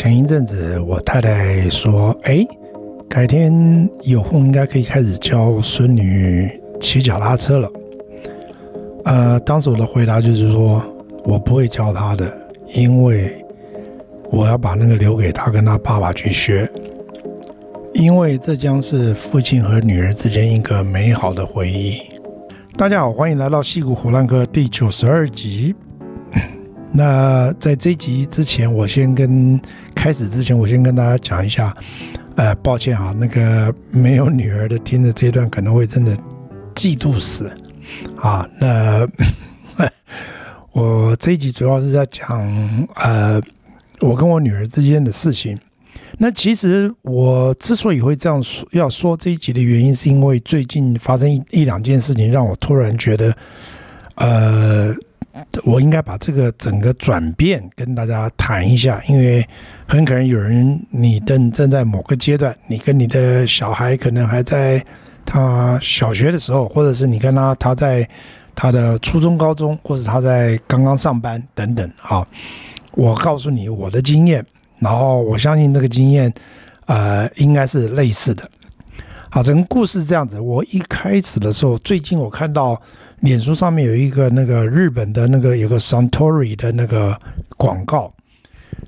前一阵子我太太说：“哎，改天有空应该可以开始教孙女骑脚踏车了。”呃，当时我的回答就是说：“我不会教她的，因为我要把那个留给她跟她爸爸去学，因为这将是父亲和女儿之间一个美好的回忆。”大家好，欢迎来到戏骨虎烂课第九十二集。那在这集之前，我先跟开始之前，我先跟大家讲一下，呃，抱歉啊，那个没有女儿的听着这段可能会真的嫉妒死啊。那 我这一集主要是在讲呃，我跟我女儿之间的事情。那其实我之所以会这样说，要说这一集的原因，是因为最近发生一一两件事情，让我突然觉得，呃。我应该把这个整个转变跟大家谈一下，因为很可能有人你正正在某个阶段，你跟你的小孩可能还在他小学的时候，或者是你跟他他在他的初中、高中，或者他在刚刚上班等等啊。我告诉你我的经验，然后我相信这个经验，呃，应该是类似的。好，整个故事这样子。我一开始的时候，最近我看到。脸书上面有一个那个日本的那个有个 Suntory 的那个广告，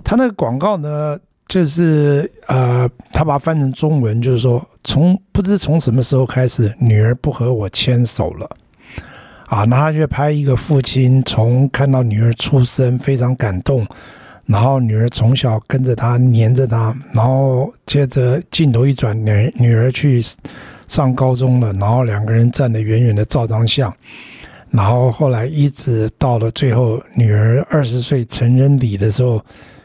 他那个广告呢，就是呃，他把它翻成中文，就是说，从不知从什么时候开始，女儿不和我牵手了，啊，那他就拍一个父亲从看到女儿出生非常感动，然后女儿从小跟着他黏着他，然后接着镜头一转，女女儿去。上高中了，然后两个人站得远远的照张相，然后后来一直到了最后，女儿二十岁成人礼的时候，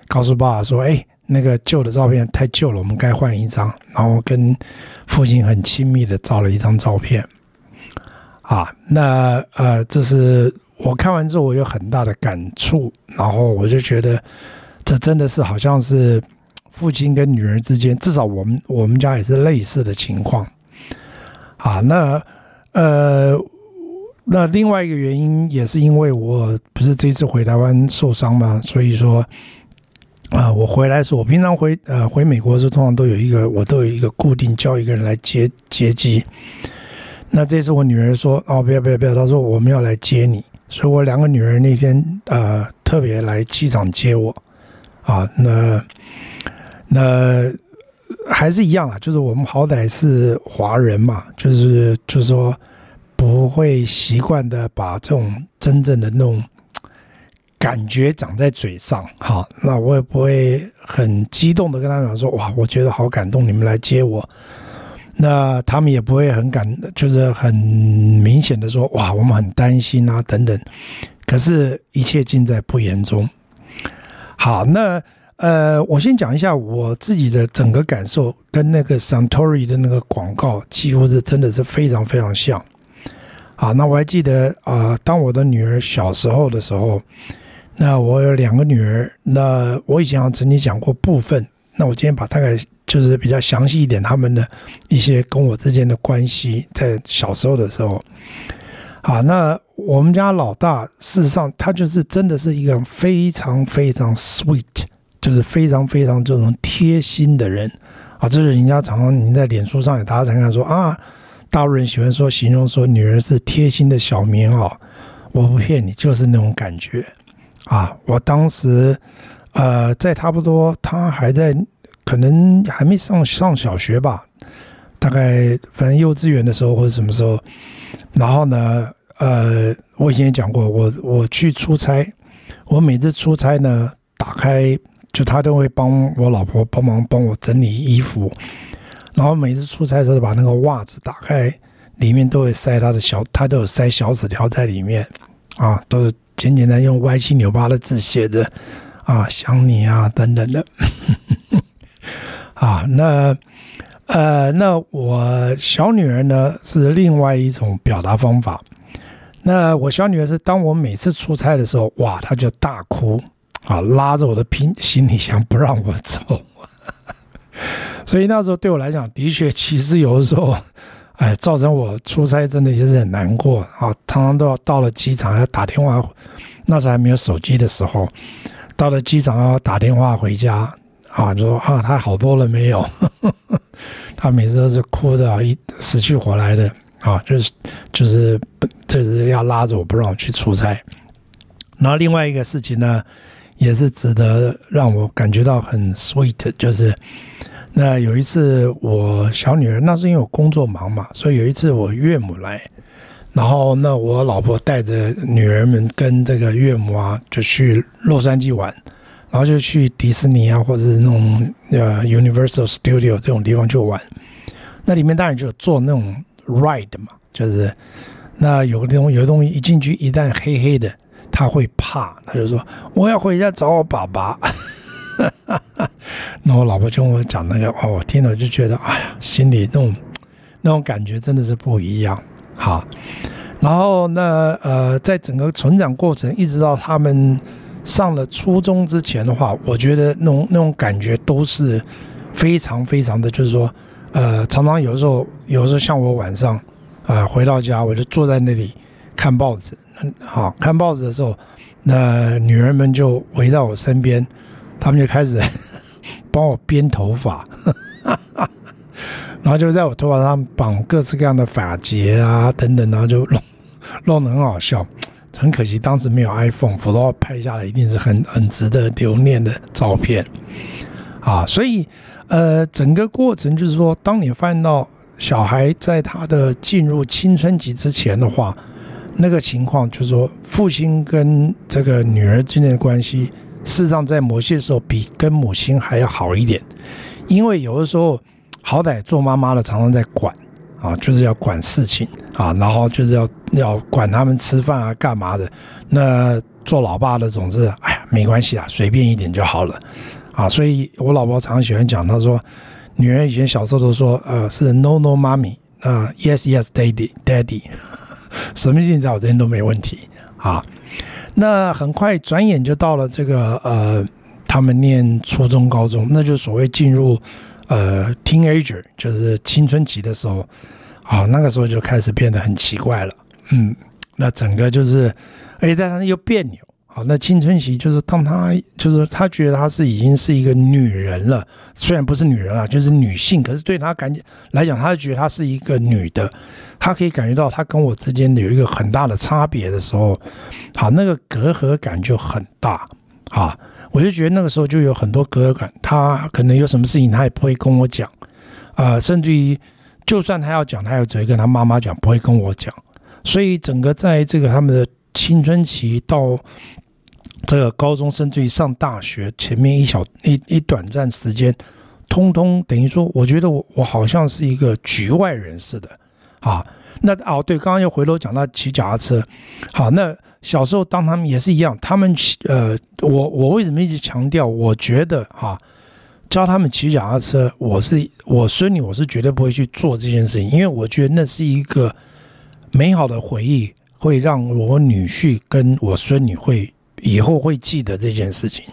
告诉爸爸说：“哎，那个旧的照片太旧了，我们该换一张。”然后跟父亲很亲密的照了一张照片。啊，那呃，这是我看完之后我有很大的感触，然后我就觉得这真的是好像是父亲跟女儿之间，至少我们我们家也是类似的情况。啊，那呃，那另外一个原因也是因为我不是这次回台湾受伤嘛，所以说啊、我回来的时候，我平常回呃回美国的时候，通常都有一个我都有一个固定叫一个人来接接机。那这次我女儿说哦，不要不要不要，她说我们要来接你，所以我两个女儿那天呃特别来机场接我啊，那那。还是一样啊，就是我们好歹是华人嘛，就是就是说不会习惯的把这种真正的那种感觉长在嘴上，好，那我也不会很激动的跟他讲说哇，我觉得好感动，你们来接我，那他们也不会很感，就是很明显的说哇，我们很担心啊等等，可是一切尽在不言中。好，那。呃，我先讲一下我自己的整个感受，跟那个 Santori 的那个广告几乎是真的是非常非常像。好，那我还记得啊、呃，当我的女儿小时候的时候，那我有两个女儿，那我以前曾经讲过部分，那我今天把大概就是比较详细一点，他们的一些跟我之间的关系，在小时候的时候。好，那我们家老大，事实上他就是真的是一个非常非常 sweet。就是非常非常这种贴心的人啊，这是人家常常您在脸书上也大家常常说啊，大陆人喜欢说形容说女儿是贴心的小棉袄，我不骗你，就是那种感觉啊。我当时呃，在差不多他还在可能还没上上小学吧，大概反正幼稚园的时候或者什么时候，然后呢，呃，我以前也讲过，我我去出差，我每次出差呢，打开。就他都会帮我老婆帮忙帮我整理衣服，然后每次出差的时候把那个袜子打开，里面都会塞他的小，他都有塞小纸条在里面，啊，都是简简单用歪七扭八的字写着，啊，想你啊等等的，啊，那呃，那我小女儿呢是另外一种表达方法，那我小女儿是当我每次出差的时候，哇，她就大哭。啊，拉着我的拼行李箱不让我走，所以那时候对我来讲，的确，其实有的时候，哎，造成我出差真的也是很难过啊。常常都要到了机场要打电话，那时候还没有手机的时候，到了机场要打电话回家啊，就说啊，他好多了没有？他每次都是哭的一死去活来的啊，就是就是就是要拉着我不让我去出差。然后另外一个事情呢，也是值得让我感觉到很 sweet，就是那有一次我小女儿，那是因为我工作忙嘛，所以有一次我岳母来，然后那我老婆带着女儿们跟这个岳母啊，就去洛杉矶玩，然后就去迪士尼啊，或者是那种呃 Universal Studio 这种地方去玩。那里面当然就有坐那种 ride 嘛，就是那有个东有个东西一进去一旦黑黑的。他会怕，他就说：“我要回家找我爸爸。”那我老婆就跟我讲那个，哦，我听了就觉得，哎呀，心里那种那种感觉真的是不一样。好，然后那呃，在整个成长过程，一直到他们上了初中之前的话，我觉得那种那种感觉都是非常非常的，就是说，呃，常常有时候，有时候像我晚上啊、回到家，我就坐在那里看报纸。好，看报纸的时候，那女儿们就围到我身边，他们就开始帮我编头发，然后就在我头发上绑各式各样的发结啊等等，然后就弄弄得很好笑。很可惜当时没有 iPhone，否则拍下来一定是很很值得留念的照片。啊，所以呃，整个过程就是说，当你发现到小孩在他的进入青春期之前的话。那个情况就是说，父亲跟这个女儿之间的关系，事实上在某些时候比跟母亲还要好一点，因为有的时候，好歹做妈妈的常常在管啊，就是要管事情啊，然后就是要要管他们吃饭啊，干嘛的。那做老爸的总是，哎呀，没关系啊，随便一点就好了啊。所以我老婆常常喜欢讲，她说，女儿以前小时候都说，呃，是 no no mommy 啊，yes yes daddy daddy。什么事情我这边都没问题啊。那很快转眼就到了这个呃，他们念初中、高中，那就所谓进入呃 teenager，就是青春期的时候啊。那个时候就开始变得很奇怪了，嗯，那整个就是，而且但是又别扭。好，那青春期就是当他就是他觉得他是已经是一个女人了，虽然不是女人啊，就是女性，可是对他感觉来讲，他觉得他是一个女的，他可以感觉到他跟我之间有一个很大的差别的时候，好，那个隔阂感就很大。啊，我就觉得那个时候就有很多隔阂感，他可能有什么事情他也不会跟我讲，啊，甚至于就算他要讲，他也只会跟他妈妈讲，不会跟我讲，所以整个在这个他们的青春期到。这个高中甚至于上大学前面一小一一短暂时间，通通等于说，我觉得我我好像是一个局外人似的啊。那哦对，刚刚又回头讲到骑脚踏车，好，那小时候当他们也是一样，他们呃，我我为什么一直强调？我觉得哈，教他们骑脚踏车，我是我孙女，我是绝对不会去做这件事情，因为我觉得那是一个美好的回忆，会让我女婿跟我孙女会。以后会记得这件事情，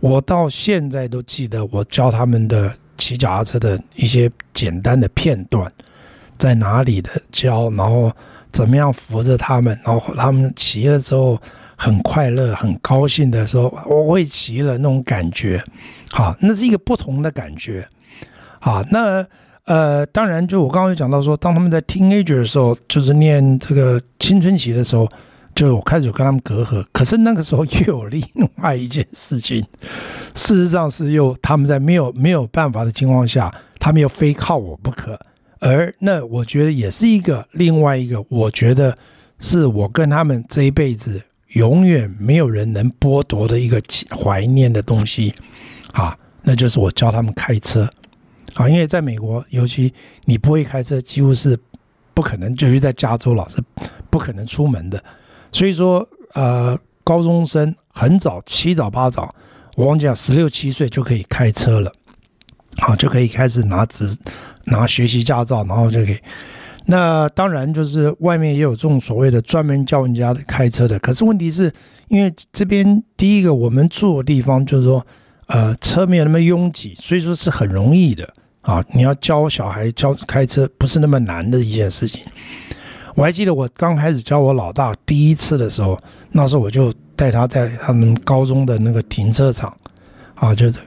我到现在都记得我教他们的骑脚踏车的一些简单的片段，在哪里的教，然后怎么样扶着他们，然后他们骑了之后很快乐、很高兴的时候，我会骑了那种感觉，好，那是一个不同的感觉，好，那呃，当然就我刚刚有讲到说，当他们在 teenager 的时候，就是念这个青春期的时候。就我开始有跟他们隔阂，可是那个时候又有另外一件事情，事实上是又他们在没有没有办法的情况下，他们又非靠我不可，而那我觉得也是一个另外一个，我觉得是我跟他们这一辈子永远没有人能剥夺的一个怀念的东西，啊，那就是我教他们开车，啊，因为在美国，尤其你不会开车，几乎是不可能，就是在加州老是不可能出门的。所以说，呃，高中生很早，七早八早，我忘记了，十六七岁就可以开车了，好，就可以开始拿执拿学习驾照，然后就可以。那当然就是外面也有这种所谓的专门教人家开车的，可是问题是因为这边第一个我们住的地方就是说，呃，车没有那么拥挤，所以说是很容易的啊。你要教小孩教开车不是那么难的一件事情。我还记得我刚开始教我老大第一次的时候，那时候我就带他在他们高中的那个停车场，啊，就是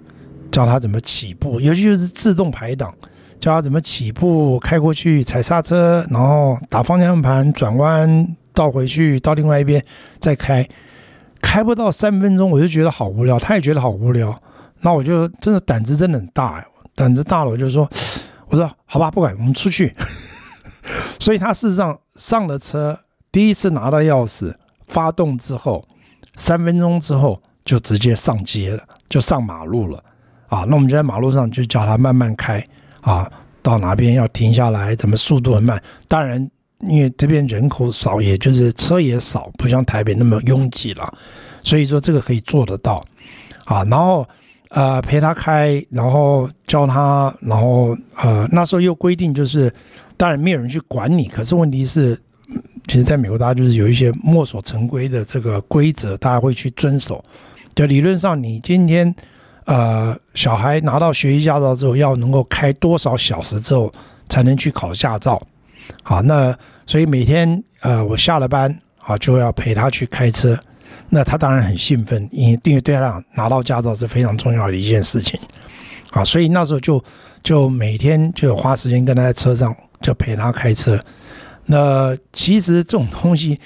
教他怎么起步，尤其是自动排档，教他怎么起步，开过去踩刹车，然后打方向盘转弯，倒回去到另外一边再开，开不到三分钟我就觉得好无聊，他也觉得好无聊，那我就真的胆子真的很大呀，胆子大了我就说，我说好吧，不管我们出去，所以他事实上上了车，第一次拿到钥匙，发动之后，三分钟之后就直接上街了，就上马路了。啊，那我们就在马路上就叫他慢慢开啊，到哪边要停下来，怎么速度很慢。当然，因为这边人口少，也就是车也少，不像台北那么拥挤了，所以说这个可以做得到。啊，然后呃陪他开，然后教他，然后呃那时候又规定就是，当然没有人去管你，可是问题是，其实在美国大家就是有一些墨守成规的这个规则，大家会去遵守。就理论上，你今天。呃，小孩拿到学习驾照之后，要能够开多少小时之后才能去考驾照？好，那所以每天呃，我下了班啊，就要陪他去开车。那他当然很兴奋，因为因为对他讲拿到驾照是非常重要的一件事情啊。所以那时候就就每天就花时间跟他在车上就陪他开车。那其实这种东西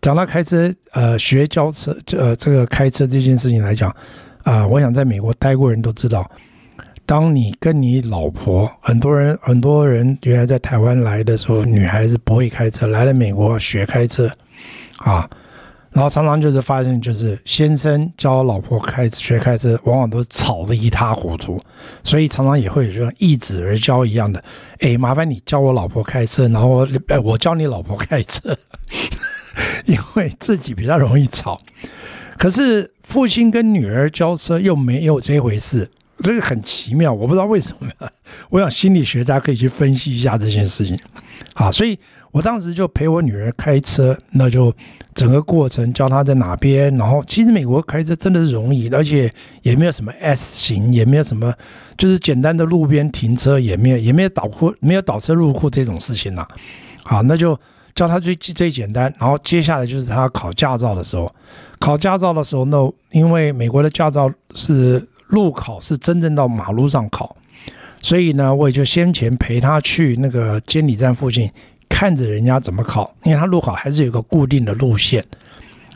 讲到开车，呃，学教车，呃，这个开车这件事情来讲。啊、我想在美国待过人都知道，当你跟你老婆，很多人很多人原来在台湾来的时候，女孩子不会开车，来了美国学开车，啊，然后常常就是发现，就是先生教老婆开学开车，往往都吵得一塌糊涂，所以常常也会有这种易子而教一样的，哎，麻烦你教我老婆开车，然后我，我教你老婆开车，因为自己比较容易吵。可是父亲跟女儿教车又没有这回事，这个很奇妙，我不知道为什么。我想心理学家可以去分析一下这件事情。好，所以我当时就陪我女儿开车，那就整个过程教她在哪边。然后其实美国开车真的是容易，而且也没有什么 S 型，也没有什么就是简单的路边停车，也没有也没有倒库，没有倒车入库这种事情呐。好，那就教她最最简单，然后接下来就是她考驾照的时候。考驾照的时候，那因为美国的驾照是路考，是真正到马路上考，所以呢，我也就先前陪他去那个监理站附近看着人家怎么考，因为他路考还是有个固定的路线，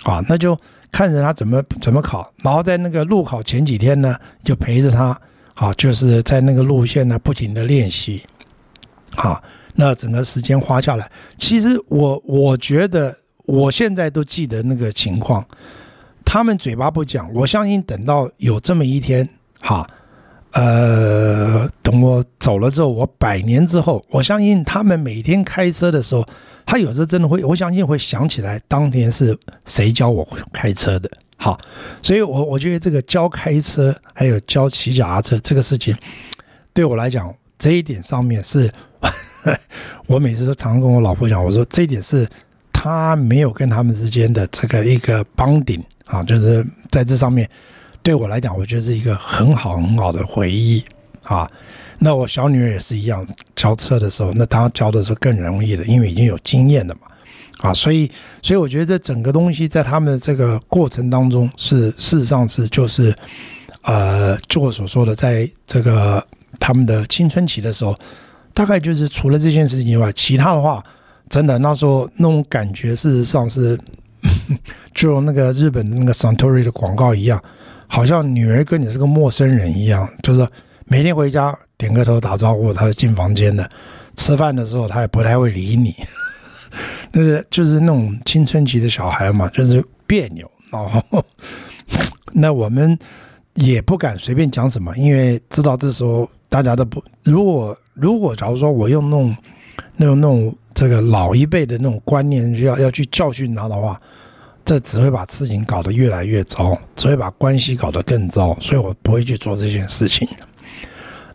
啊，那就看着他怎么怎么考，然后在那个路考前几天呢，就陪着他，啊，就是在那个路线呢不停的练习，啊，那整个时间花下来，其实我我觉得。我现在都记得那个情况，他们嘴巴不讲，我相信等到有这么一天，哈，呃，等我走了之后，我百年之后，我相信他们每天开车的时候，他有时候真的会，我相信会想起来当天是谁教我开车的，好，所以我我觉得这个教开车还有教骑脚踏车这个事情，对我来讲这一点上面是，我每次都常跟我老婆讲，我说这一点是。他没有跟他们之间的这个一个帮顶啊，就是在这上面，对我来讲，我觉得是一个很好很好的回忆啊。那我小女儿也是一样，教车的时候，那她教的时候更容易了，因为已经有经验了嘛。啊，所以所以我觉得整个东西在他们的这个过程当中是事实上是就是呃，就我所说的，在这个他们的青春期的时候，大概就是除了这件事情以外，其他的话。真的，那时候那种感觉，事实上是 就那个日本的那个 Suntory 的广告一样，好像女儿跟你是个陌生人一样，就是每天回家点个头打招呼，她就进房间的，吃饭的时候她也不太会理你，那是就是那种青春期的小孩嘛，就是别扭，然后那我们也不敢随便讲什么，因为知道这时候大家都不，如果如果假如说我用那种那种那种。这个老一辈的那种观念，要要去教训他的话，这只会把事情搞得越来越糟，只会把关系搞得更糟，所以我不会去做这件事情。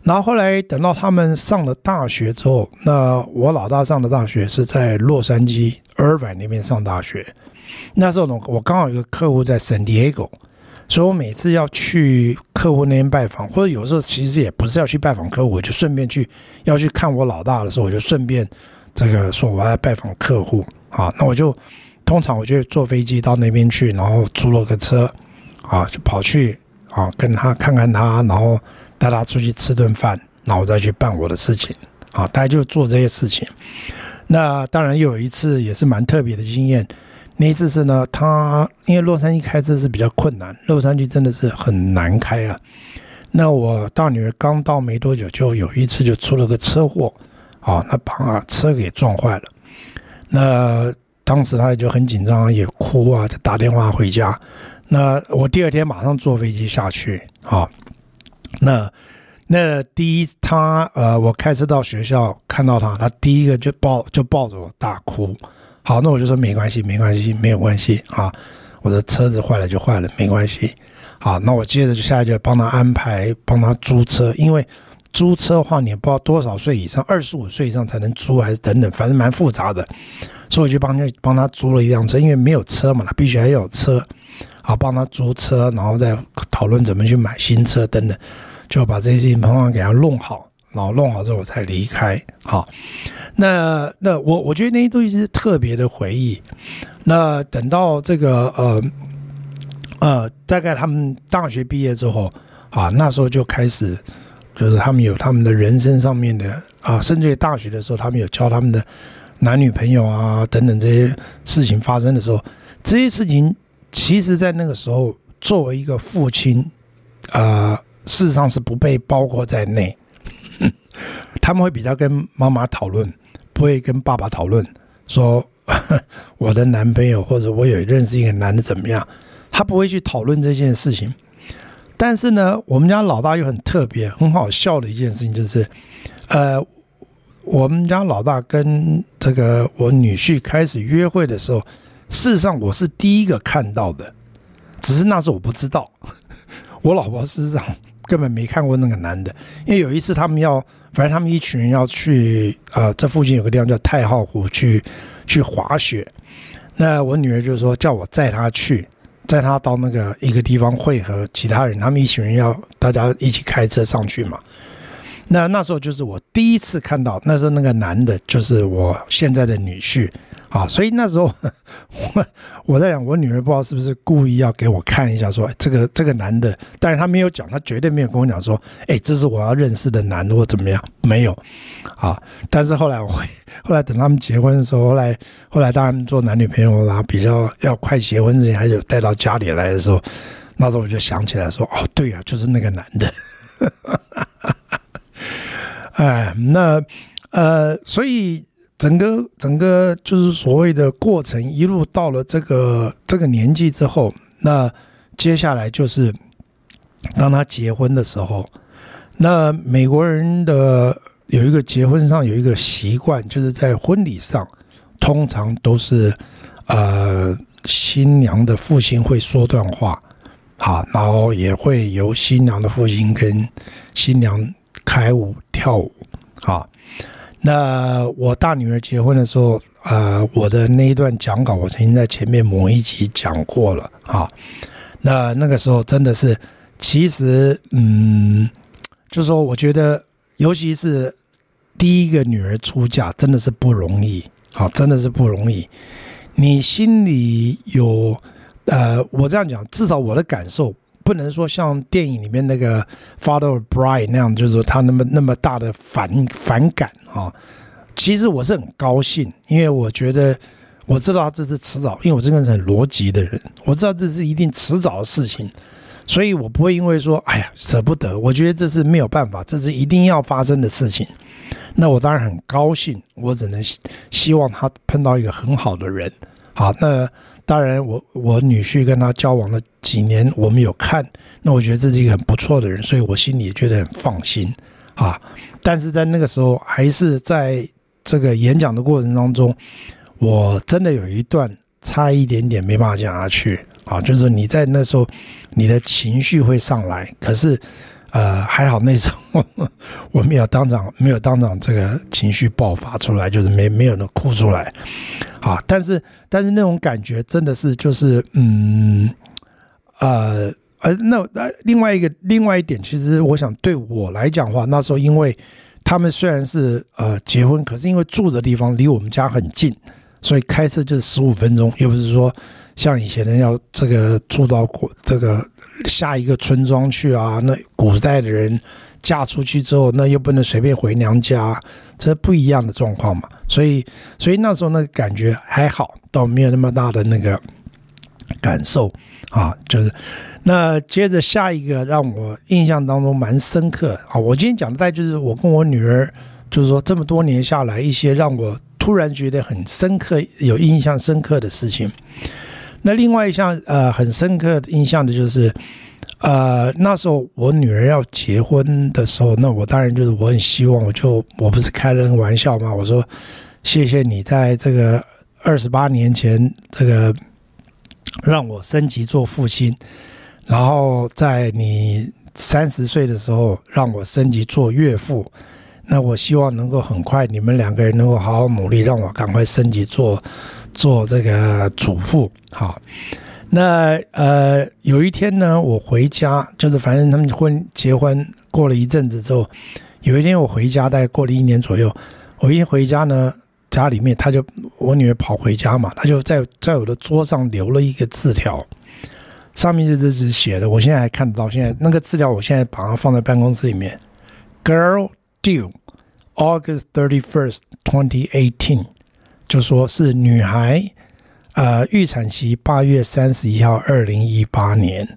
然后后来等到他们上了大学之后，那我老大上的大学是在洛杉矶 Irvine 那边上大学。那时候呢，我刚好有个客户在 San Diego，所以我每次要去客户那边拜访，或者有时候其实也不是要去拜访客户，我就顺便去要去看我老大的时候，我就顺便。这个说我要拜访客户，啊，那我就通常我就坐飞机到那边去，然后租了个车，啊，就跑去啊跟他看看他，然后带他出去吃顿饭，然后再去办我的事情，啊，大概就做这些事情。那当然又有一次也是蛮特别的经验，那一次是呢，他因为洛杉矶开车是比较困难，洛杉矶真的是很难开啊。那我大女儿刚到没多久，就有一次就出了个车祸，啊，那把车给撞坏了。那当时他也就很紧张，也哭啊，就打电话回家。那我第二天马上坐飞机下去，啊，那。那第一，他呃，我开车到学校看到他，他第一个就抱就抱着我大哭。好，那我就说没关系，没关系，没有关系啊。我的车子坏了就坏了，没关系。好，那我接着就下来就帮他安排，帮他租车，因为租车的话，你不知道多少岁以上，二十五岁以上才能租，还是等等，反正蛮复杂的。所以我就帮他帮他租了一辆车，因为没有车嘛，他必须还要有车。好，帮他租车，然后再讨论怎么去买新车等等。就把这些事情慢慢给他弄好，然后弄好之后我才离开。好，那那我我觉得那些东西是特别的回忆。那等到这个呃呃，大概他们大学毕业之后啊，那时候就开始，就是他们有他们的人生上面的啊，甚至于大学的时候，他们有交他们的男女朋友啊等等这些事情发生的时候，这些事情其实在那个时候，作为一个父亲啊。呃事实上是不被包括在内，他们会比较跟妈妈讨论，不会跟爸爸讨论。说 我的男朋友或者我有认识一个男的怎么样，他不会去讨论这件事情。但是呢，我们家老大又很特别，很好笑的一件事情就是，呃，我们家老大跟这个我女婿开始约会的时候，事实上我是第一个看到的，只是那时候我不知道，我老婆事实上。根本没看过那个男的，因为有一次他们要，反正他们一群人要去，呃，这附近有个地方叫太浩湖去去滑雪。那我女儿就说叫我载她去，载他到那个一个地方汇合其他人，他们一群人要大家一起开车上去嘛。那那时候就是我第一次看到，那时候那个男的就是我现在的女婿。啊，所以那时候 我我在想，我女儿不知道是不是故意要给我看一下，说这个这个男的，但是他没有讲，他绝对没有跟我讲说，哎，这是我要认识的男的或怎么样，没有。啊，但是后来我会，后来等他们结婚的时候，后来后来当他们做男女朋友啦，比较要快结婚之前，还有带到家里来的时候，那时候我就想起来说，哦，对啊，就是那个男的。哎，那呃，所以。整个整个就是所谓的过程，一路到了这个这个年纪之后，那接下来就是当他结婚的时候，那美国人的有一个结婚上有一个习惯，就是在婚礼上通常都是呃新娘的父亲会说段话，好，然后也会由新娘的父亲跟新娘开舞跳舞，好。那我大女儿结婚的时候，呃，我的那一段讲稿，我曾经在前面某一集讲过了啊。那那个时候真的是，其实，嗯，就说，我觉得，尤其是第一个女儿出嫁，真的是不容易，好，真的是不容易。你心里有，呃，我这样讲，至少我的感受。不能说像电影里面那个 Father Bride 那样，就是说他那么那么大的反反感啊。其实我是很高兴，因为我觉得我知道这是迟早，因为我这个人很逻辑的人，我知道这是一定迟早的事情，所以我不会因为说哎呀舍不得，我觉得这是没有办法，这是一定要发生的事情。那我当然很高兴，我只能希望他碰到一个很好的人。好，那。当然我，我女婿跟他交往了几年，我们有看，那我觉得这是一个很不错的人，所以我心里也觉得很放心啊。但是在那个时候，还是在这个演讲的过程当中，我真的有一段差一点点没办法讲下去啊。就是你在那时候，你的情绪会上来，可是呃还好那时候我没有 当场没有当场这个情绪爆发出来，就是没没有能哭出来。啊，但是但是那种感觉真的是就是嗯，呃呃，那那另外一个另外一点，其实我想对我来讲的话，那时候因为他们虽然是呃结婚，可是因为住的地方离我们家很近，所以开车就是十五分钟，又不是说像以前人要这个住到过这个下一个村庄去啊，那古代的人嫁出去之后，那又不能随便回娘家，这不一样的状况嘛。所以，所以那时候那个感觉还好，倒没有那么大的那个感受啊。就是那接着下一个让我印象当中蛮深刻啊，我今天讲的大概就是我跟我女儿，就是说这么多年下来一些让我突然觉得很深刻、有印象深刻的事情。那另外一项呃很深刻的印象的就是。呃，那时候我女儿要结婚的时候，那我当然就是我很希望，我就我不是开了个玩笑嘛，我说谢谢你在这个二十八年前这个让我升级做父亲，然后在你三十岁的时候让我升级做岳父，那我希望能够很快你们两个人能够好好努力，让我赶快升级做做这个主妇，好。那呃，有一天呢，我回家，就是反正他们婚结婚过了一阵子之后，有一天我回家，大概过了一年左右，我一回家呢，家里面他就我女儿跑回家嘛，他就在在我的桌上留了一个字条，上面就是写的，我现在还看得到，现在那个字条，我现在把它放在办公室里面，Girl due August thirty first, twenty eighteen，就说是女孩。呃，预产期八月三十一号，二零一八年，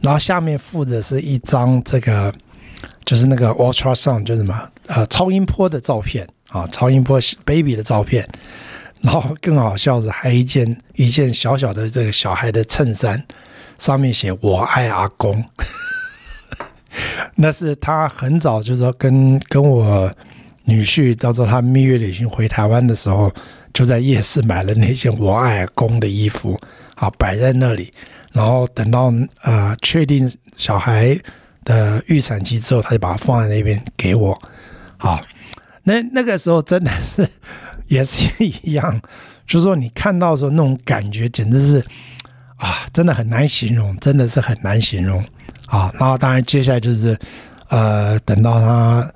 然后下面附的是一张这个，就是那个 ultrasound，就什么呃超音波的照片啊，超音波 baby 的照片，然后更好笑的是还一件一件小小的这个小孩的衬衫，上面写我爱阿公，那是他很早就是说跟跟我女婿，到时候他蜜月旅行回台湾的时候。就在夜市买了那件我爱公的衣服，啊，摆在那里，然后等到呃确定小孩的预产期之后，他就把它放在那边给我，好，那那个时候真的是也是一样，就是说你看到的时候那种感觉简直是啊，真的很难形容，真的是很难形容啊。然后当然接下来就是呃等到他。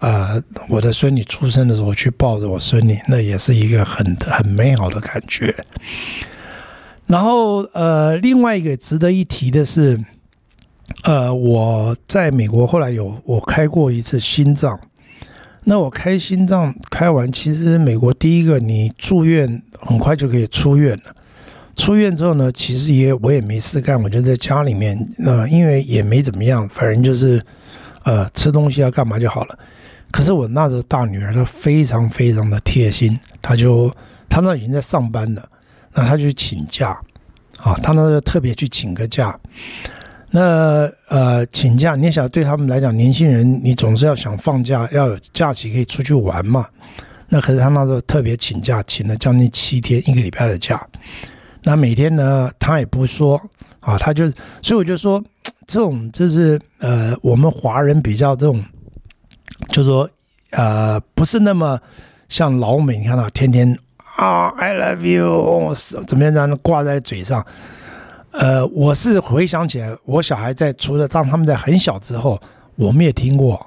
呃，我的孙女出生的时候，去抱着我孙女，那也是一个很很美好的感觉。然后，呃，另外一个值得一提的是，呃，我在美国后来有我开过一次心脏。那我开心脏开完，其实美国第一个你住院很快就可以出院了。出院之后呢，其实也我也没事干，我就在家里面，呃，因为也没怎么样，反正就是呃吃东西要干嘛就好了。可是我那时候大女儿她非常非常的贴心，她就她那已经在上班了，那她就请假，啊，她那时候特别去请个假。那呃请假，你想对他们来讲，年轻人你总是要想放假，要有假期可以出去玩嘛。那可是她那时候特别请假，请了将近七天，一个礼拜的假。那每天呢，她也不说啊，她就所以我就说，这种就是呃我们华人比较这种。就说，呃，不是那么像老美，你看到天天啊，I love you，怎么样这样挂在嘴上。呃，我是回想起来，我小孩在除了当他们在很小之后，我们也听过，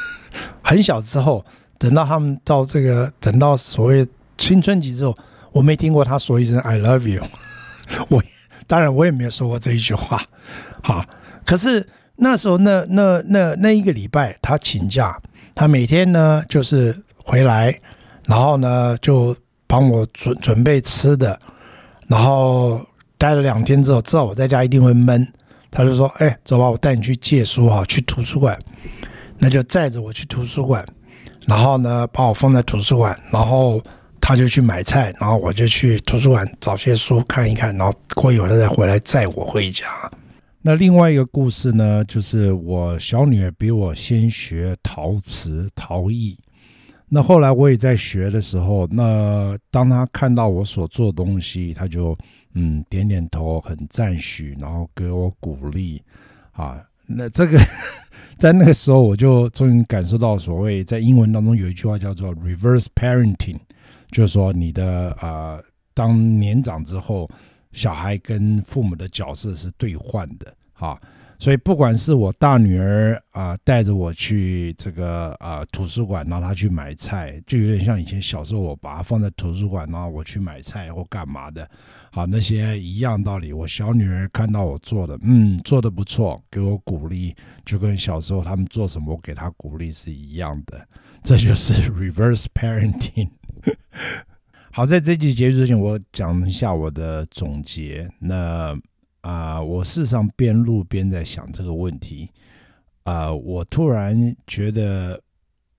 很小之后，等到他们到这个，等到所谓青春期之后，我没听过他说一声 I love you。我当然我也没有说过这一句话，好，可是那时候那那那那一个礼拜他请假。他每天呢，就是回来，然后呢，就帮我准准备吃的，然后待了两天之后，知道我在家一定会闷，他就说：“哎，走吧，我带你去借书哈，去图书馆。”那就载着我去图书馆，然后呢，把我放在图书馆，然后他就去买菜，然后我就去图书馆找些书看一看，然后过一会儿他再回来载我回家。那另外一个故事呢，就是我小女儿比我先学陶瓷陶艺。那后来我也在学的时候，那当她看到我所做的东西，她就嗯点点头，很赞许，然后给我鼓励啊。那这个 在那个时候，我就终于感受到所谓在英文当中有一句话叫做 reverse parenting，就是说你的啊、当年长之后。小孩跟父母的角色是兑换的，哈，所以不管是我大女儿啊带着我去这个啊图书馆，然后她去买菜，就有点像以前小时候我把她放在图书馆，然后我去买菜或干嘛的，好，那些一样道理。我小女儿看到我做的，嗯，做的不错，给我鼓励，就跟小时候他们做什么我给她鼓励是一样的。这就是 reverse parenting。好，在这集结束之前，我讲一下我的总结。那。啊、我事实上边录边在想这个问题。啊、我突然觉得，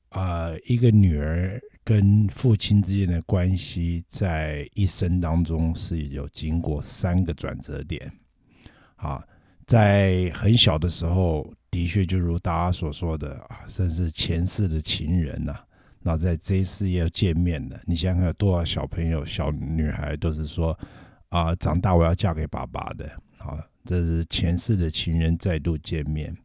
啊、一个女儿跟父亲之间的关系，在一生当中是有经过三个转折点。啊，在很小的时候，的确就如大家所说的啊，甚至前世的情人呐、那在这一世要见面了，你想想有多少小朋友、小女孩都是说啊、长大我要嫁给爸爸的。好，这是前世的情人再度见面，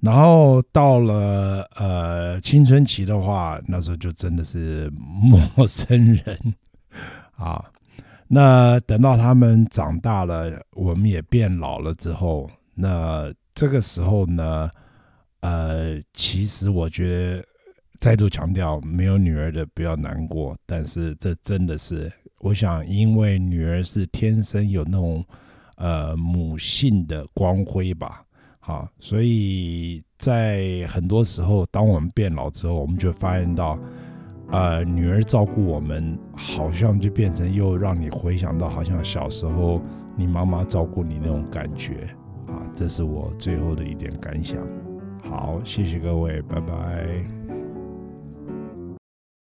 然后到了呃青春期的话，那时候就真的是陌生人 啊。那等到他们长大了，我们也变老了之后，那这个时候呢，呃，其实我觉得再度强调，没有女儿的不要难过，但是这真的是，我想，因为女儿是天生有那种。呃，母性的光辉吧，好，所以在很多时候，当我们变老之后，我们就发现到，呃，女儿照顾我们，好像就变成又让你回想到，好像小时候你妈妈照顾你那种感觉，啊，这是我最后的一点感想。好，谢谢各位，拜拜。